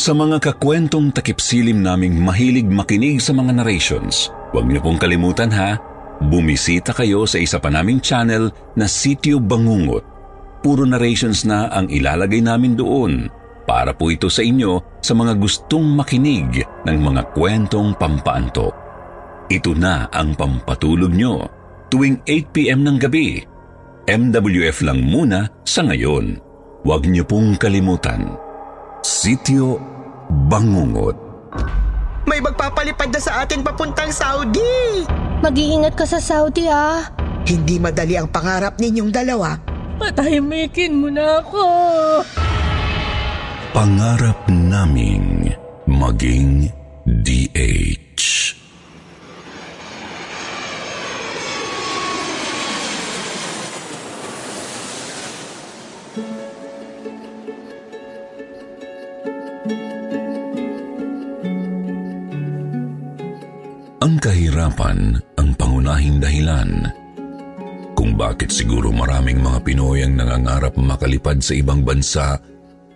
Sa mga kakwentong takipsilim naming mahilig makinig sa mga narrations, huwag niyo pong kalimutan ha, bumisita kayo sa isa pa naming channel na Sityo Bangungot. Puro narrations na ang ilalagay namin doon para po ito sa inyo sa mga gustong makinig ng mga kwentong pampaanto. Ito na ang pampatulog nyo tuwing 8pm ng gabi. MWF lang muna sa ngayon. Huwag niyo pong kalimutan. Sityo Bangungot. May magpapalipad na sa atin papuntang Saudi! Mag-iingat ka sa Saudi ah. Hindi madali ang pangarap ninyong dalawa. Patahimikin mo na ako. Pangarap naming maging DH. Ang kahirapan ang pangunahing dahilan kung bakit siguro maraming mga Pinoy ang nangangarap makalipad sa ibang bansa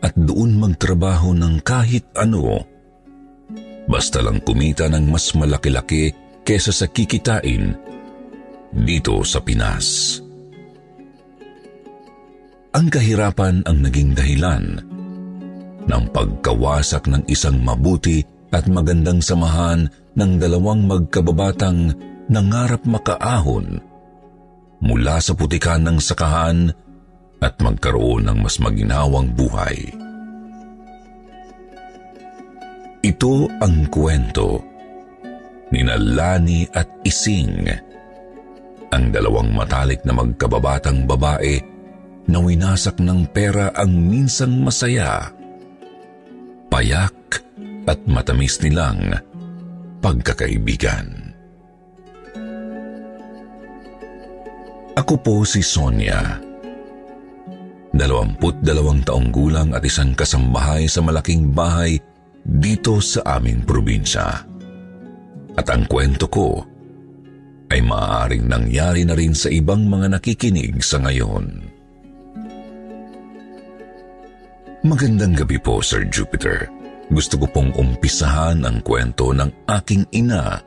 at doon magtrabaho ng kahit ano. Basta lang kumita ng mas malaki-laki kesa sa kikitain dito sa Pinas. Ang kahirapan ang naging dahilan ng pagkawasak ng isang mabuti at magandang samahan ng dalawang magkababatang nangarap makaahon mula sa putikan ng sakahan at magkaroon ng mas maginhawang buhay. Ito ang kwento ni Lani at Ising, ang dalawang matalik na magkababatang babae na winasak ng pera ang minsang masaya, payak at matamis nilang pagkakaibigan. Ako po si Sonia. Dalawamput dalawang taong gulang at isang kasambahay sa malaking bahay dito sa aming probinsya. At ang kwento ko ay maaaring nangyari na rin sa ibang mga nakikinig sa ngayon. Magandang gabi po, Sir Jupiter. Gusto ko pong umpisahan ang kwento ng aking ina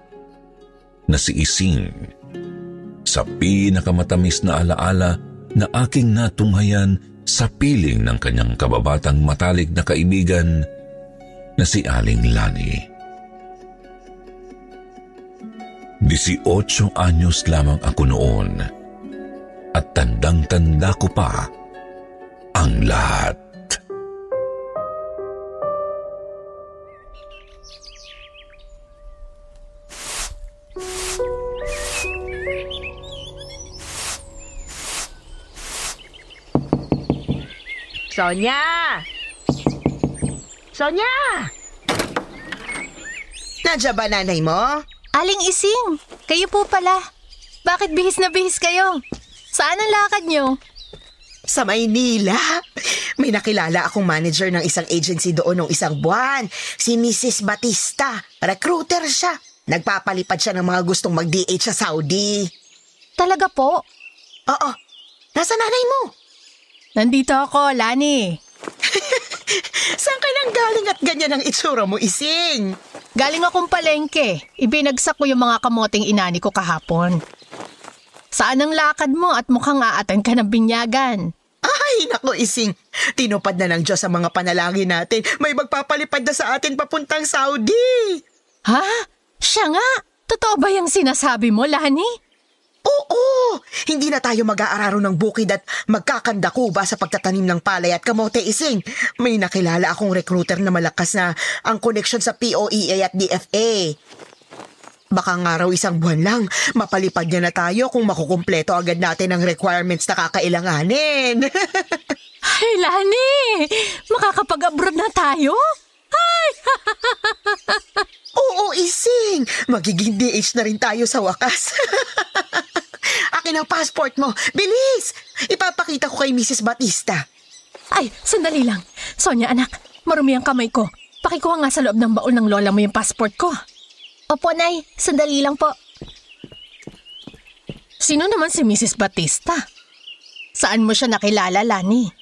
na si Ising sa pinakamatamis na alaala na aking natunghayan sa piling ng kanyang kababatang matalik na kaibigan na si Aling Lani. 18 anyos lamang ako noon at tandang-tanda ko pa ang lahat. Sonya! Sonya! Nandiyan ba nanay mo? Aling Ising, kayo po pala. Bakit bihis na bihis kayo? Saan ang lakad nyo? Sa Maynila. May nakilala akong manager ng isang agency doon ng isang buwan. Si Mrs. Batista. Recruiter siya. Nagpapalipad siya ng mga gustong mag-DH sa Saudi. Talaga po? Oo. Nasa nanay mo? Nandito ako, Lani. Saan ka nang galing at ganyan ang itsura mo, Ising? Galing akong palengke. Ibinagsak ko yung mga kamoting inani ko kahapon. Saan ang lakad mo at mukhang aatan ka ng binyagan? Ay, naku, Ising. Tinupad na ng Diyos ang mga panalangin natin. May magpapalipad na sa atin papuntang Saudi. Ha? Siya nga? Totoo ba yung sinasabi mo, Lani? Oo! Hindi na tayo mag-aararo ng bukid at magkakandakuba sa pagtatanim ng palay at kamote ising. May nakilala akong recruiter na malakas na ang connection sa POEA at DFA. Baka nga raw isang buwan lang, mapalipad niya na tayo kung makukumpleto agad natin ang requirements na kakailanganin. Ay, Lani! Makakapag-abroad na tayo? Ay! Oo, ising! Magiging DH na rin tayo sa wakas. Akin ang passport mo. Bilis! Ipapakita ko kay Mrs. Batista. Ay, sandali lang. Sonia, anak, marumi ang kamay ko. Pakikuha nga sa loob ng baul ng lola mo yung passport ko. Opo, Nay. Sandali lang po. Sino naman si Mrs. Batista? Saan mo siya nakilala, Lani?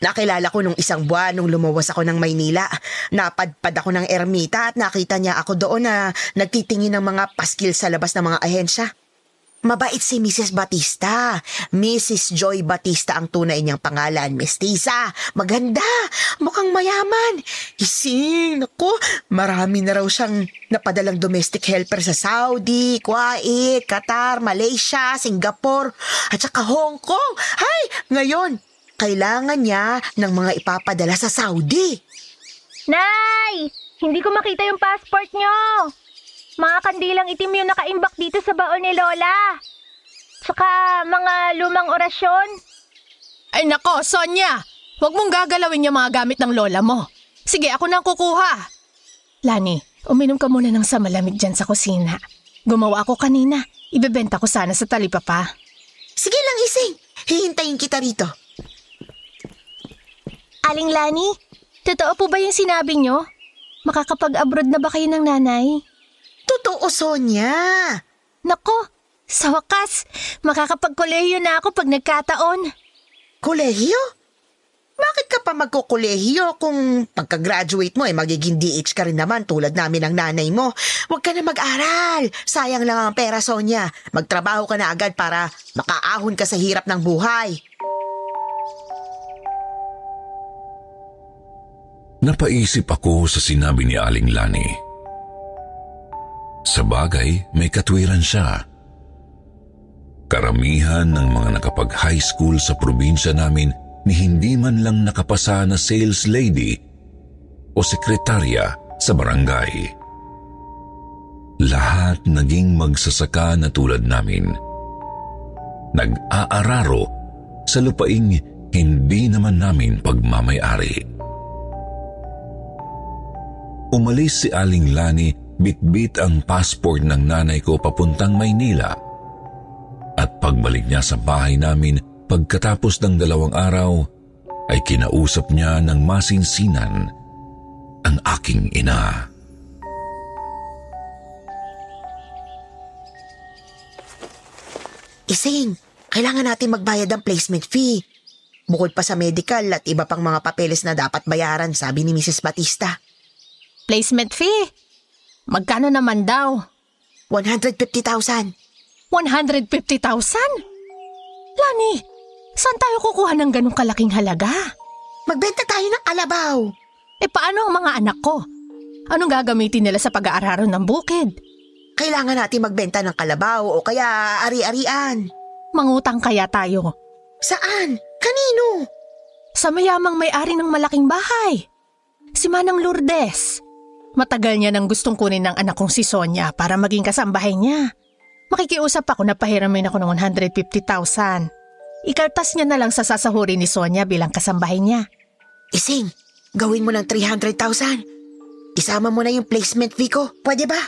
Nakilala ko nung isang buwan nung lumuwas ako ng Maynila. Napadpad ako ng ermita at nakita niya ako doon na nagtitingin ng mga paskil sa labas ng mga ahensya. Mabait si Mrs. Batista. Mrs. Joy Batista ang tunay niyang pangalan. Mestiza. Maganda. Mukhang mayaman. Ising. Naku, marami na raw siyang napadalang domestic helper sa Saudi, Kuwait, Qatar, Malaysia, Singapore, at saka Hong Kong. Hay, ngayon, kailangan niya ng mga ipapadala sa Saudi. Nay! Hindi ko makita yung passport nyo. Mga kandilang itim yung nakaimbak dito sa baon ni Lola. Tsaka mga lumang orasyon. Ay nako, Sonia! Huwag mong gagalawin yung mga gamit ng lola mo. Sige, ako nang kukuha. Lani, uminom ka muna ng sa malamig dyan sa kusina. Gumawa ako kanina. Ibebenta ko sana sa talipapa. Sige lang, Ising. Hihintayin kita rito. Aling Lani, totoo po ba yung sinabi nyo? Makakapag-abroad na ba kayo ng nanay? Totoo, Sonia. Nako, sa wakas, makakapagkolehiyo na ako pag nagkataon. Kolehiyo? Bakit ka pa magkukolehiyo kung pagka-graduate mo ay magiging DH ka rin naman tulad namin ng nanay mo? Huwag ka na mag-aral. Sayang lang ang pera, Sonia. Magtrabaho ka na agad para makaahon ka sa hirap ng buhay. Napaisip ako sa sinabi ni Aling Lani. Sa bagay, may katwiran siya. Karamihan ng mga nakapag-high school sa probinsya namin ni hindi man lang nakapasa na sales lady o sekretarya sa barangay. Lahat naging magsasaka na tulad namin. Nag-aararo sa lupaing hindi naman namin pagmamayari. Umalis si Aling Lani bitbit ang passport ng nanay ko papuntang Maynila. At pagbalik niya sa bahay namin pagkatapos ng dalawang araw, ay kinausap niya ng masinsinan ang aking ina. Ising, kailangan natin magbayad ng placement fee. Bukod pa sa medical at iba pang mga papeles na dapat bayaran, sabi ni Mrs. Batista. Placement fee? Magkano naman daw? 150,000. 150,000? Lani, saan tayo kukuha ng ganong kalaking halaga? Magbenta tayo ng alabaw. E paano ang mga anak ko? Anong gagamitin nila sa pag-aararo ng bukid? Kailangan natin magbenta ng kalabaw o kaya ari-arian. Mangutang kaya tayo? Saan? Kanino? Sa mayamang may-ari ng malaking bahay. Si Manang Lourdes. Matagal niya nang gustong kunin ng anak kong si Sonia para maging kasambahay niya. Makikiusap ako na pahiramin ako ng 150,000. Ikaltas niya na lang sa sasahuri ni Sonia bilang kasambahay niya. Ising, gawin mo ng 300,000. Isama mo na yung placement fee ko. Pwede ba?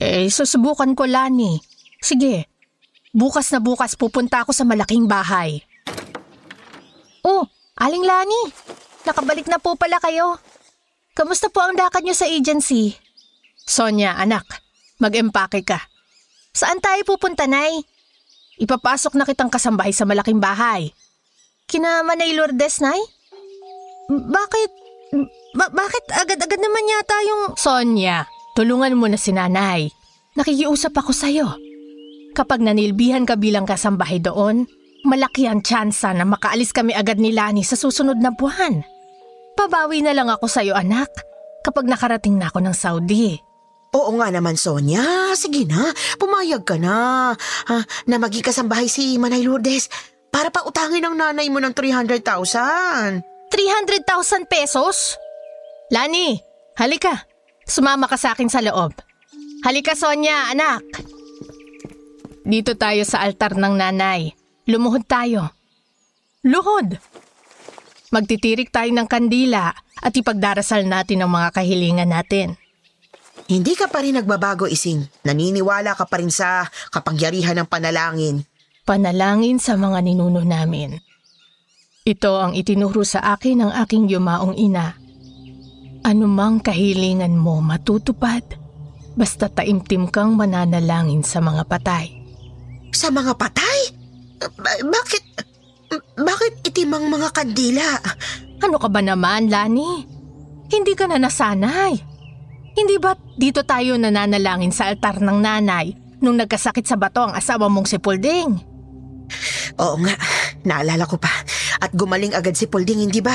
Eh, susubukan ko, Lani. Sige, bukas na bukas pupunta ako sa malaking bahay. Oh, Aling Lani, nakabalik na po pala kayo. Kamusta po ang lakad niyo sa agency? Sonia, anak, mag-empake ka. Saan tayo pupunta, Nay? Ipapasok na kitang kasambahay sa malaking bahay. Kina Manay Lourdes, Nay? Bakit? Ba- bakit agad-agad naman yata yung... Sonia, tulungan mo na si nanay. Nakikiusap ako sa'yo. Kapag nanilbihan ka bilang kasambahay doon, malaki ang tsansa na makaalis kami agad ni Lani sa susunod na buwan. Pabawi na lang ako sa'yo, anak, kapag nakarating na ako ng Saudi. Oo nga naman, Sonia. Sige na, pumayag ka na. Ha, na maging kasambahay si Manay Lourdes para pa utangin ng nanay mo ng 300,000. 300,000 pesos? Lani, halika. Sumama ka sa akin sa loob. Halika Sonya, anak. Dito tayo sa altar ng nanay. Lumuhod tayo. Luhod! Magtitirik tayo ng kandila at ipagdarasal natin ang mga kahilingan natin. Hindi ka pa rin nagbabago, Ising. Naniniwala ka pa rin sa kapangyarihan ng panalangin. Panalangin sa mga ninuno namin. Ito ang itinuro sa akin ng aking yumaong ina. Anumang kahilingan mo matutupad, basta taimtim kang mananalangin sa mga patay. Sa mga patay? Ba- bakit? Bakit itim ang mga kandila? Ano ka ba naman, Lani? Hindi ka na nasanay. Hindi ba dito tayo nananalangin sa altar ng nanay nung nagkasakit sa bato ang asawa mong si Pulding? Oo nga, naalala ko pa. At gumaling agad si Polding, hindi ba?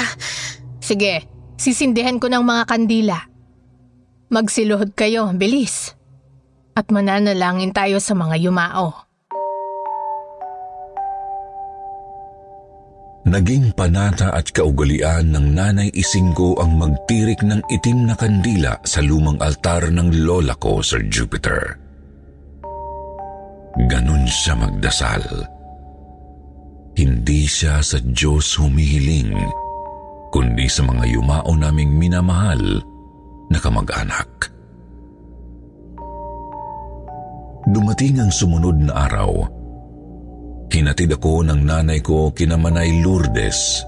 Sige, sisindihan ko ng mga kandila. Magsiluhod kayo, bilis. At mananalangin tayo sa mga yumao. Naging panata at kaugalian ng nanay Isinggo ang magtirik ng itim na kandila sa lumang altar ng lola ko, Sir Jupiter. Ganon siya magdasal. Hindi siya sa Diyos humihiling, kundi sa mga yumao naming minamahal na kamag-anak. Dumating ang sumunod na araw, Hinatid ako ng nanay ko kina Manay Lourdes.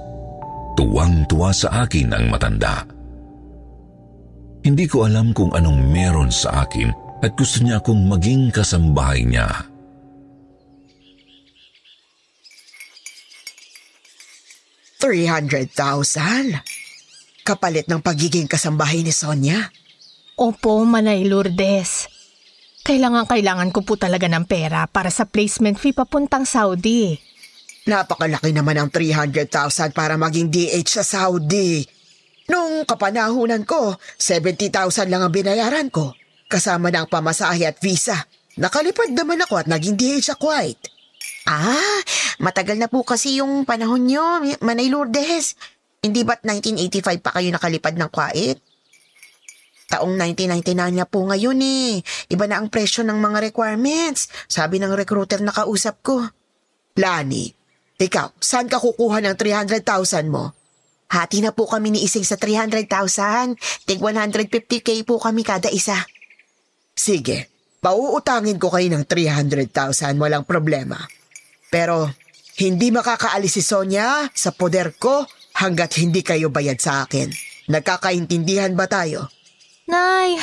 Tuwang-tuwa sa akin ang matanda. Hindi ko alam kung anong meron sa akin at gusto niya akong maging kasambahay niya. $300,000? Kapalit ng pagiging kasambahay ni Sonia? Opo, Manay Lourdes. Kailangan kailangan ko po talaga ng pera para sa placement fee papuntang Saudi. Napakalaki naman ang 300,000 para maging DH sa Saudi. Nung kapanahunan ko, 70,000 lang ang binayaran ko. Kasama na ang pamasahe at visa. Nakalipad naman ako at naging DH sa Kuwait. Ah, matagal na po kasi yung panahon nyo, Manay Lourdes. Hindi ba't 1985 pa kayo nakalipad ng Kuwait? Taong 1999 na po ngayon eh. Iba na ang presyo ng mga requirements. Sabi ng recruiter na kausap ko. Lani, ikaw, saan ka kukuha ng 300,000 mo? Hati na po kami ni Ising sa 300,000. Tig 150k po kami kada isa. Sige, pauutangin ko kayo ng 300,000, walang problema. Pero hindi makakaalis si Sonia sa poder ko hanggat hindi kayo bayad sa akin. Nagkakaintindihan ba tayo? Nay,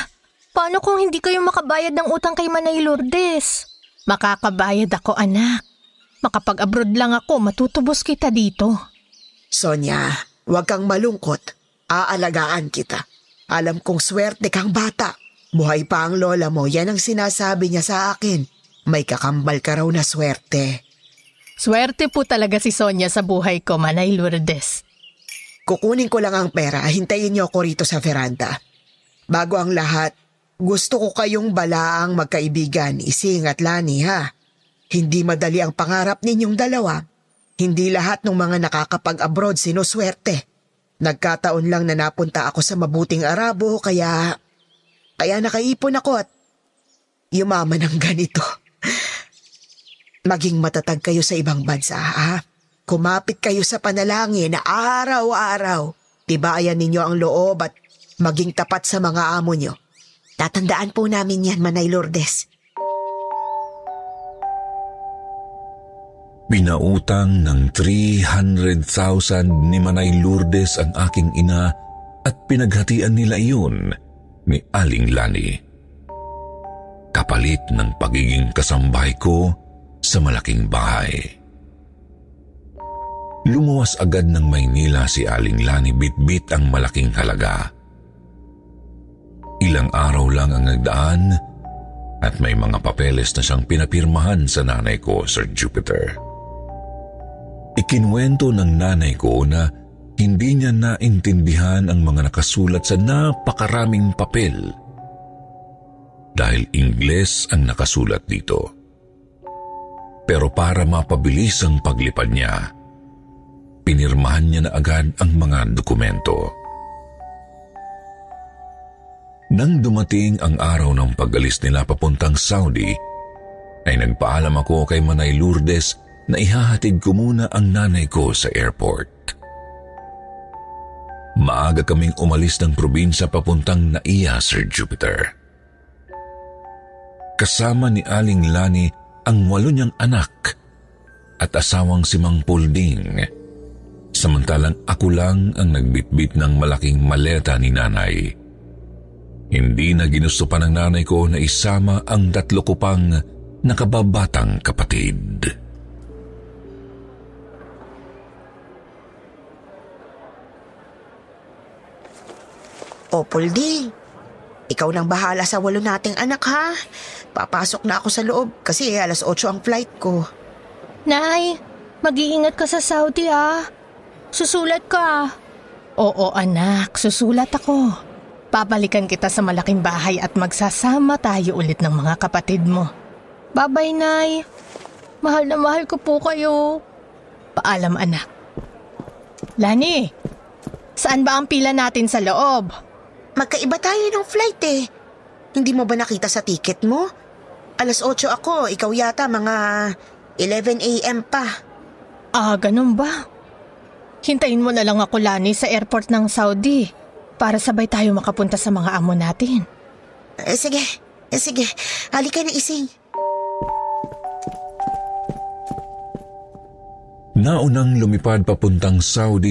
paano kung hindi kayo makabayad ng utang kay Manay Lourdes? Makakabayad ako, anak. Makapag-abroad lang ako, matutubos kita dito. Sonia, huwag kang malungkot. Aalagaan kita. Alam kong swerte kang bata. Buhay pa ang lola mo, yan ang sinasabi niya sa akin. May kakambal ka raw na swerte. Swerte po talaga si Sonia sa buhay ko, Manay Lourdes. Kukunin ko lang ang pera, hintayin niyo ako rito sa veranda. Bago ang lahat, gusto ko kayong balaang magkaibigan, Ising at Lani ha. Hindi madali ang pangarap ninyong dalawa. Hindi lahat ng mga nakakapag-abroad sinuswerte. Nagkataon lang na napunta ako sa mabuting Arabo kaya... Kaya nakaipon ako at yumaman ng ganito. Maging matatag kayo sa ibang bansa ha. Kumapit kayo sa panalangin na araw-araw. Tibayan ninyo ang loob at maging tapat sa mga amo nyo. Tatandaan po namin yan, Manay Lourdes. Pinautang ng 300,000 ni Manay Lourdes ang aking ina at pinaghatian nila iyon ni Aling Lani. Kapalit ng pagiging kasambahay ko sa malaking bahay. Lumuwas agad ng Maynila si Aling Lani bitbit ang malaking halaga. Ilang araw lang ang nagdaan at may mga papeles na siyang pinapirmahan sa nanay ko, Sir Jupiter. Ikinwento ng nanay ko na hindi niya naintindihan ang mga nakasulat sa napakaraming papel dahil Ingles ang nakasulat dito. Pero para mapabilis ang paglipad niya, pinirmahan niya na agad ang mga dokumento. Nang dumating ang araw ng pag-alis nila papuntang Saudi, ay nagpaalam ako kay Manay Lourdes na ihahatid ko muna ang nanay ko sa airport. Maaga kaming umalis ng probinsya papuntang Naiya, Sir Jupiter. Kasama ni Aling Lani ang walo niyang anak at asawang si Mang Pulding. Samantalang ako lang ang nagbitbit ng malaking maleta ni nanay. Hindi na ginusto pa ng nanay ko na isama ang tatlo ko pang nakababatang kapatid. O, Puldi, ikaw nang bahala sa walo nating anak ha. Papasok na ako sa loob kasi alas 8 ang flight ko. Nay, mag-iingat ka sa Saudi ah. Susulat ka. Oo anak, susulat ako. Babalikan kita sa malaking bahay at magsasama tayo ulit ng mga kapatid mo. Babay, Nay. Mahal na mahal ko po kayo. Paalam, anak. Lani, saan ba ang pila natin sa loob? Magkaiba tayo ng flight eh. Hindi mo ba nakita sa ticket mo? Alas 8 ako, ikaw yata mga 11 a.m. pa. Ah, ganun ba? Hintayin mo na lang ako, Lani, sa airport ng Saudi para sabay tayo makapunta sa mga amo natin. Eh, sige, eh, sige. Halika na ising. Naunang lumipad papuntang Saudi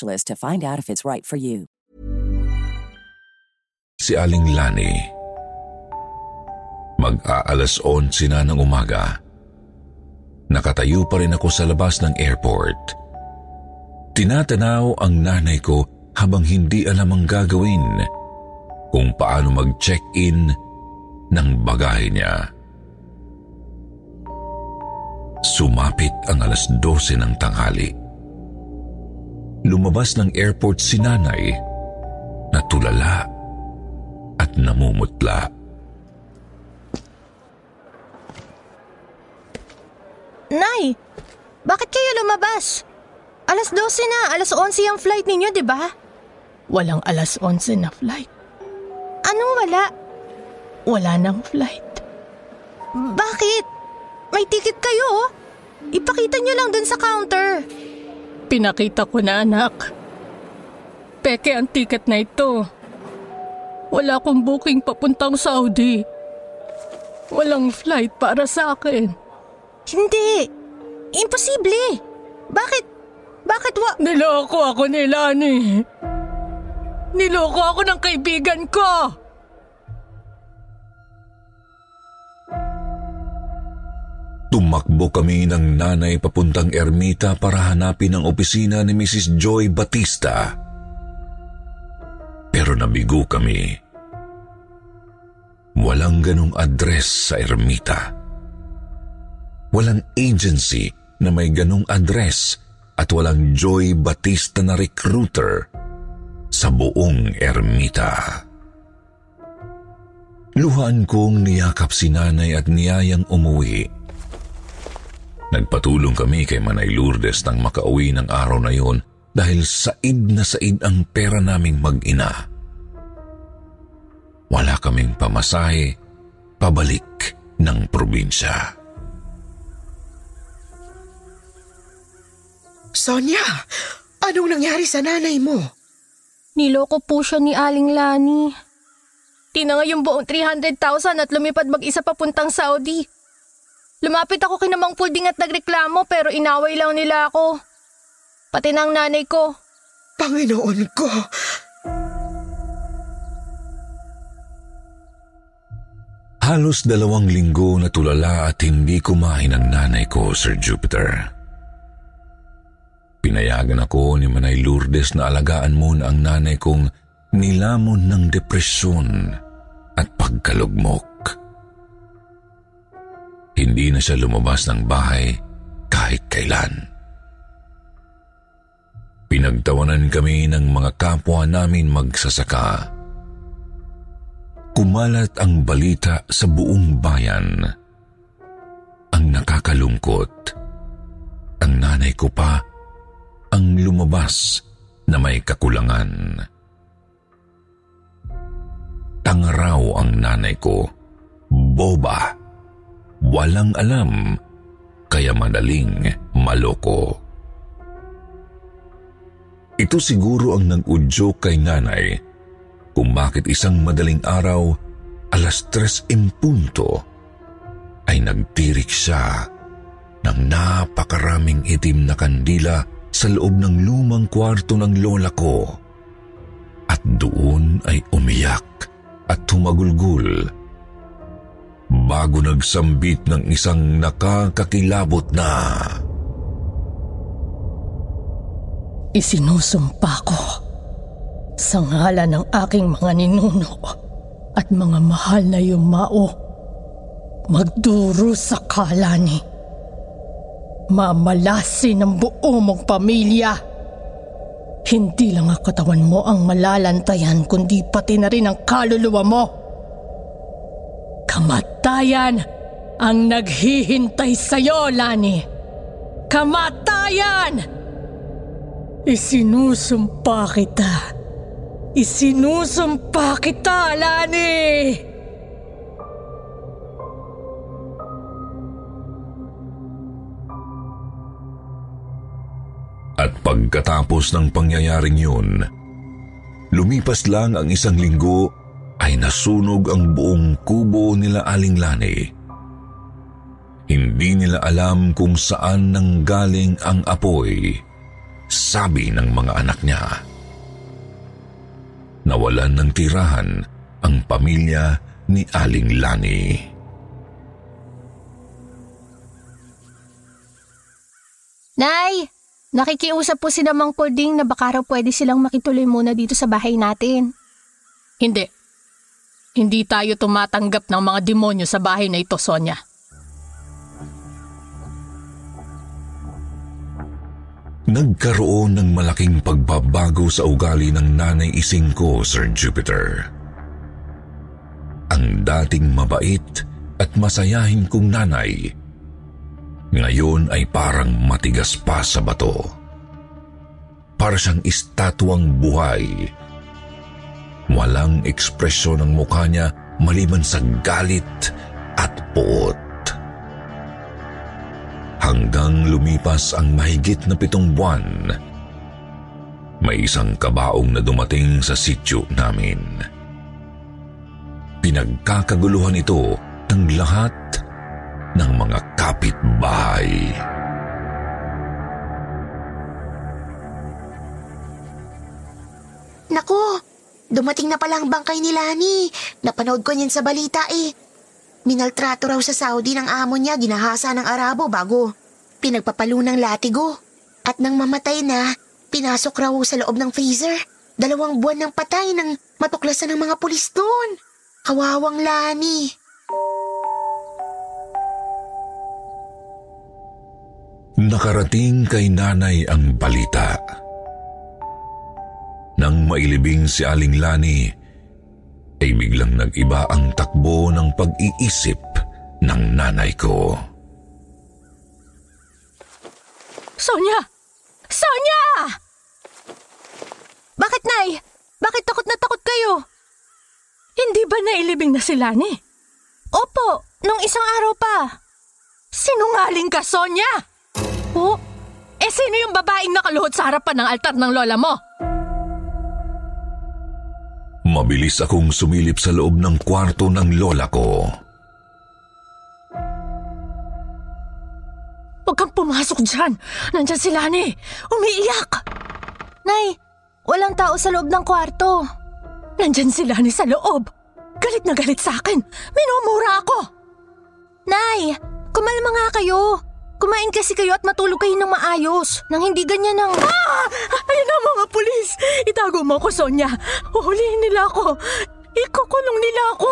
to find out if it's right for you. si Aling Lani. Mag-aalas 11 na ng umaga. Nakatayo pa rin ako sa labas ng airport. Tinatanaw ang nanay ko habang hindi alam ang gagawin kung paano mag-check-in ng bagahe niya. Sumapit ang alas 12 ng tanghali lumabas ng airport si nanay na tulala at namumutla. Nay, bakit kayo lumabas? Alas 12 na, alas 11 ang flight ninyo, di ba? Walang alas 11 na flight. Anong wala? Wala nang flight. Bakit? May ticket kayo, oh. Ipakita nyo lang dun sa counter. Pinakita ko na anak. Peke ang ticket na ito. Wala akong booking papuntang Saudi. Walang flight para sa akin. Hindi. Imposible. Bakit? Bakit wa... Niloko ako ni Lani. Niloko ako ng kaibigan ko. Tumakbo kami ng nanay papuntang ermita para hanapin ang opisina ni Mrs. Joy Batista. Pero nabigo kami. Walang ganong address sa ermita. Walang agency na may ganong address at walang Joy Batista na recruiter sa buong ermita. Luhaan kong niyakap si nanay at niyayang umuwi. Nagpatulong kami kay Manay Lourdes nang makauwi ng araw na yon dahil said na said ang pera naming mag-ina. Wala kaming pamasahe pabalik ng probinsya. Sonia, anong nangyari sa nanay mo? Niloko po siya ni Aling Lani. Tinanga yung buong 300,000 at lumipad mag-isa papuntang Saudi. Lumapit ako kay Namang Pudding at nagreklamo pero inaway lang nila ako. Pati ng nanay ko. Panginoon ko! Halos dalawang linggo na tulala at hindi kumain ang nanay ko, Sir Jupiter. Pinayagan ako ni Manay Lourdes na alagaan muna ang nanay kong nilamon ng depresyon at pagkalugmok. Hindi na siya lumabas ng bahay kahit kailan. Pinagtawanan kami ng mga kapwa namin magsasaka. Kumalat ang balita sa buong bayan. Ang nakakalungkot, ang nanay ko pa ang lumabas na may kakulangan tangaraw ang nanay ko. Boba. Walang alam, kaya madaling maloko. Ito siguro ang nag-udyo kay nanay kung bakit isang madaling araw, alas tres impunto, ay nagtirik siya ng napakaraming itim na kandila sa loob ng lumang kwarto ng lola ko. At doon ay umiyak at tumagulgul bago nagsambit ng isang nakakakilabot na Isinusumpa ko sa ngalan ng aking mga ninuno at mga mahal na yumao magduro sa kalani. Mamalasin ang buo mong pamilya. Hindi lang ang katawan mo ang malalantayan kundi pati na rin ang kaluluwa mo. Kamatayan ang naghihintay sa'yo, Lani. Kamatayan! Isinusumpa kita. Isinusumpa kita, Lani! At pagkatapos ng pangyayaring yun, lumipas lang ang isang linggo ay nasunog ang buong kubo nila Aling Lani. Hindi nila alam kung saan nanggaling ang apoy, sabi ng mga anak niya. Nawalan ng tirahan ang pamilya ni Aling Lani. Nay! Nakikiusap po si Namang Pudding na baka raw pwede silang makituloy muna dito sa bahay natin. Hindi. Hindi tayo tumatanggap ng mga demonyo sa bahay na ito, Sonia. Nagkaroon ng malaking pagbabago sa ugali ng nanay ising ko, Sir Jupiter. Ang dating mabait at masayahin kong nanay, ngayon ay parang matigas pa sa bato. Para siyang estatwang buhay. Walang ekspresyon ng mukha niya maliban sa galit at puot. Hanggang lumipas ang mahigit na pitong buwan, may isang kabaong na dumating sa sityo namin. Pinagkakaguluhan ito ng lahat ng mga kapitbahay. Nako, dumating na pala ang bangkay ni Lani. Napanood ko niyan sa balita eh. Minaltrato raw sa Saudi ng amo niya, ginahasa ng Arabo bago pinagpapalo ng latigo. At nang mamatay na, pinasok raw sa loob ng freezer. Dalawang buwan ng patay nang matuklasan ng mga pulis doon. Kawawang Lani. Nakarating kay nanay ang balita. Nang mailibing si Aling Lani, ay biglang nag-iba ang takbo ng pag-iisip ng nanay ko. Sonya! Sonya! Bakit, Nay? Bakit takot na takot kayo? Hindi ba nailibing na si Lani? Opo, nung isang araw pa. Sinungaling ka, Sonya! Oh, eh sino yung babaeng nakaluhod sa harapan ng altar ng lola mo? Mabilis akong sumilip sa loob ng kwarto ng lola ko. Huwag kang pumasok dyan. Nandyan si Lani. Umiiyak. Nay, walang tao sa loob ng kwarto. Nandyan si Lani sa loob. Galit na galit sa akin. Minumura ako. Nay, kumalma nga kayo. Kumain kasi kayo at matulog kayo ng maayos. Nang hindi ganyan ng... Ah! Ayun na mga pulis! Itago mo ako, Sonya. Uhulihin nila ako. Ikukulong nila ako.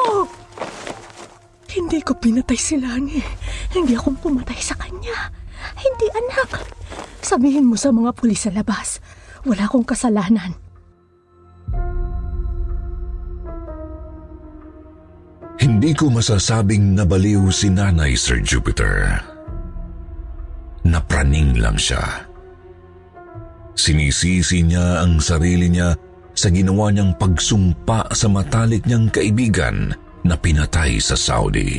Hindi ko pinatay si Lani. Hindi akong pumatay sa kanya. Hindi, anak. Sabihin mo sa mga pulis sa labas. Wala akong kasalanan. Hindi ko masasabing nabaliw si Nanay Sir Jupiter. Napraning lang siya. Sinisisi niya ang sarili niya sa ginawa niyang pagsumpa sa matalik niyang kaibigan na pinatay sa Saudi.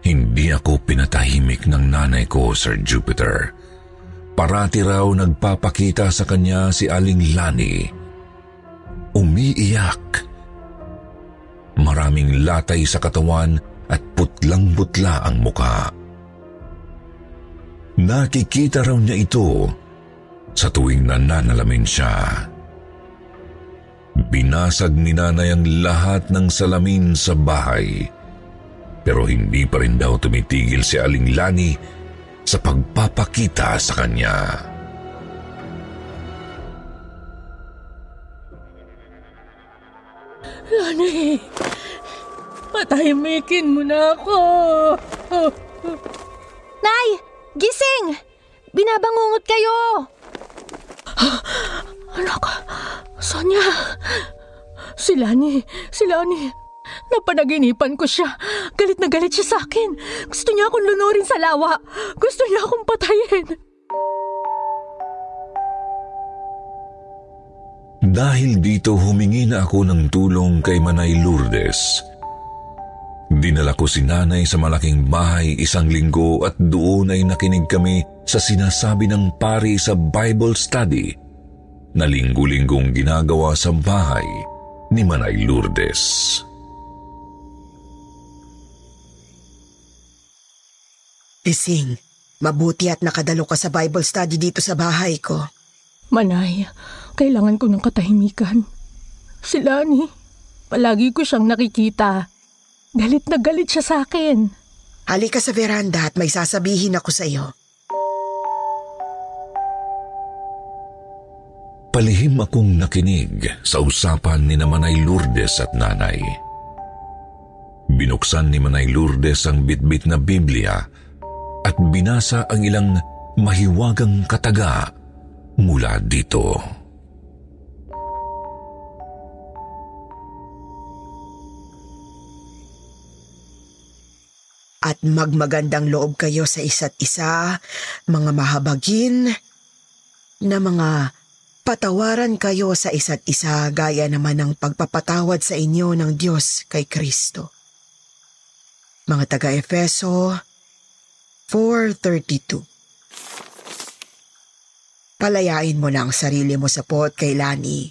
Hindi ako pinatahimik ng nanay ko, Sir Jupiter. Parati raw nagpapakita sa kanya si Aling Lani. Umiiyak. Maraming latay sa katawan at putlang-butla ang muka. Nakikita raw niya ito sa tuwing nananalamin siya. Binasag ni nanay ang lahat ng salamin sa bahay. Pero hindi pa rin daw tumitigil si Aling Lani sa pagpapakita sa kanya. Lani, patahimikin mo na ako. Nay, gising! Binabangungot kayo! Anak, Sonya, si Lani, si Lani, napanaginipan ko siya. Galit na galit siya sa akin. Gusto niya akong lunurin sa lawa. Gusto niya akong patayin. Dahil dito humingi na ako ng tulong kay Manay Lourdes. Dinala ko si nanay sa malaking bahay isang linggo at doon ay nakinig kami sa sinasabi ng pari sa Bible study na linggo-linggong ginagawa sa bahay ni Manay Lourdes. Ising, mabuti at nakadalo ka sa Bible study dito sa bahay ko. Manay, kailangan ko ng katahimikan. Si Lani, palagi ko siyang nakikita. Galit na galit siya sa akin. Halika sa veranda at may sasabihin ako sa iyo. Palihim akong nakinig sa usapan ni na Manay Lourdes at nanay. Binuksan ni Manay Lourdes ang bitbit na Biblia at binasa ang ilang mahiwagang kataga mula dito. At magmagandang loob kayo sa isa't isa, mga mahabagin, na mga patawaran kayo sa isa't isa gaya naman ng pagpapatawad sa inyo ng Diyos kay Kristo. Mga taga-Efeso 4.32 Palayain mo na ang sarili mo sa pot kay Lani.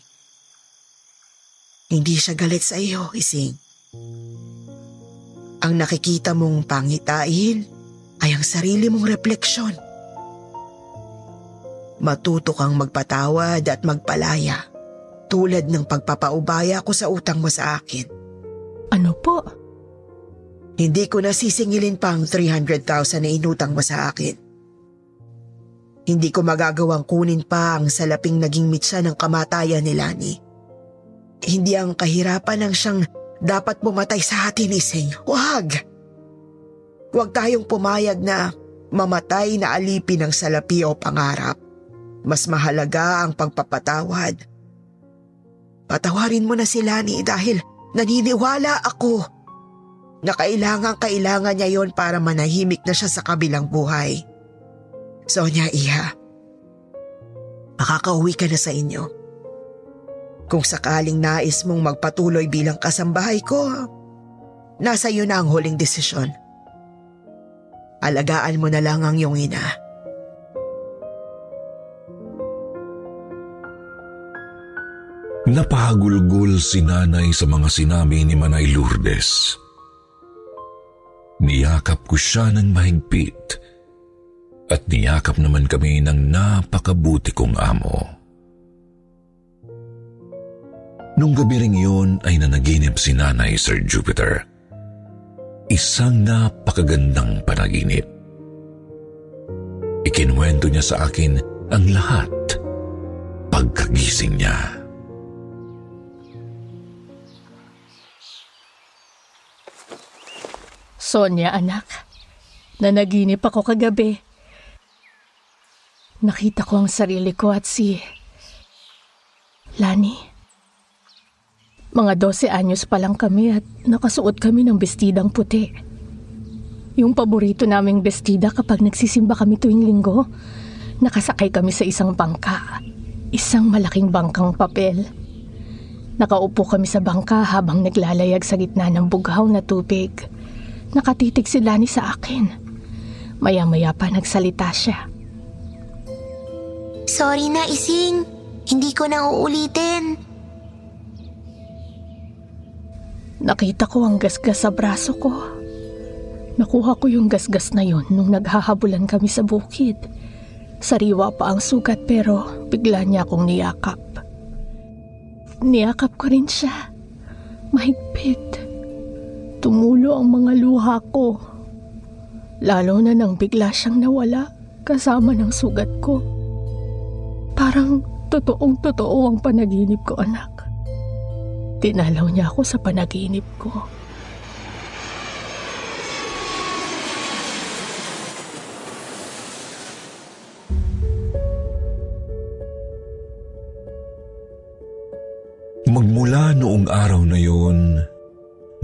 Hindi siya galit sa iyo, ising. Ang nakikita mong pangitain ay ang sarili mong refleksyon. Matuto kang magpatawad at magpalaya tulad ng pagpapaubaya ko sa utang mo sa akin. Ano po? Hindi ko na sisingilin pa ang 300,000 na inutang mo sa akin. Hindi ko magagawang kunin pa ang salaping naging mitsa ng kamatayan ni Lani. Hindi ang kahirapan ng siyang dapat pumatay sa atin, Ising. Huwag! Huwag tayong pumayag na mamatay na alipin ng salapi o pangarap. Mas mahalaga ang pagpapatawad. Patawarin mo na si Lani dahil naniniwala ako na kailangan kailangan niya yon para manahimik na siya sa kabilang buhay. Sonia, iha, makakauwi ka na sa inyo. Kung sakaling nais mong magpatuloy bilang kasambahay ko, nasa iyo na ang huling desisyon. Alagaan mo na lang ang iyong ina. Napahagulgul si nanay sa mga sinabi ni Manay Lourdes. Niyakap ko siya ng mahigpit at niyakap naman kami ng napakabuti kong amo. Nung gabi ring yun ay nanaginip si nanay Sir Jupiter. Isang napakagandang panaginip. Ikinwento niya sa akin ang lahat pagkagising niya. Sonia, anak. Nanaginip ako kagabi. Nakita ko ang sarili ko at si... Lani. Mga 12 anyos pa lang kami at nakasuot kami ng bestidang puti. Yung paborito naming bestida kapag nagsisimba kami tuwing linggo, nakasakay kami sa isang bangka. Isang malaking bangkang papel. Nakaupo kami sa bangka habang naglalayag sa gitna ng bughaw na tubig. Nakatitig si Lani sa akin. Maya-maya pa nagsalita siya. Sorry na, Ising. Hindi ko na uulitin. Nakita ko ang gasgas sa braso ko. Nakuha ko yung gasgas na yon nung naghahabulan kami sa bukid. Sariwa pa ang sugat pero bigla niya akong niyakap. Niyakap ko rin siya. Mahigpit. Tumulo ang mga luha ko. Lalo na nang bigla siyang nawala kasama ng sugat ko. Parang totoong totoo ang panaginip ko anak. Tinalaw niya ako sa panaginip ko. Magmula noong araw na yun,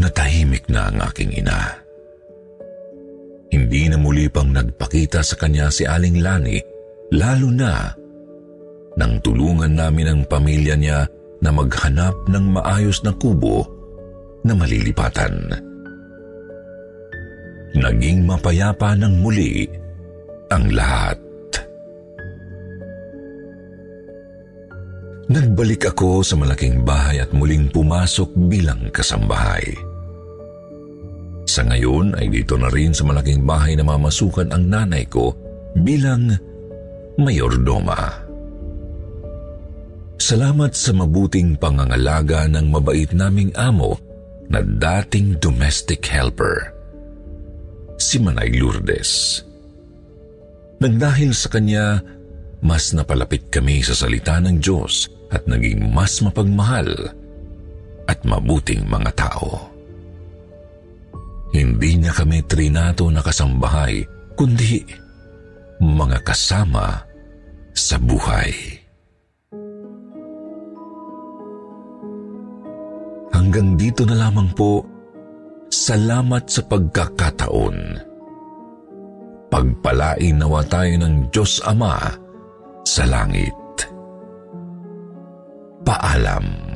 natahimik na ang aking ina. Hindi na muli pang nagpakita sa kanya si Aling Lani, lalo na nang tulungan namin ang pamilya niya na maghanap ng maayos na kubo na malilipatan. Naging mapayapa ng muli ang lahat. Nagbalik ako sa malaking bahay at muling pumasok bilang kasambahay. Sa ngayon ay dito na rin sa malaking bahay na mamasukan ang nanay ko bilang mayordoma. Salamat sa mabuting pangangalaga ng mabait naming amo na dating domestic helper. Si Manay Lourdes. Nagdahil sa kanya, mas napalapit kami sa salita ng Diyos at naging mas mapagmahal at mabuting mga tao. Hindi niya kami trinato na kasambahay, kundi mga kasama sa buhay. Hanggang dito na lamang po, salamat sa pagkakataon. Pagpalain nawa tayo ng Diyos Ama sa langit. Paalam.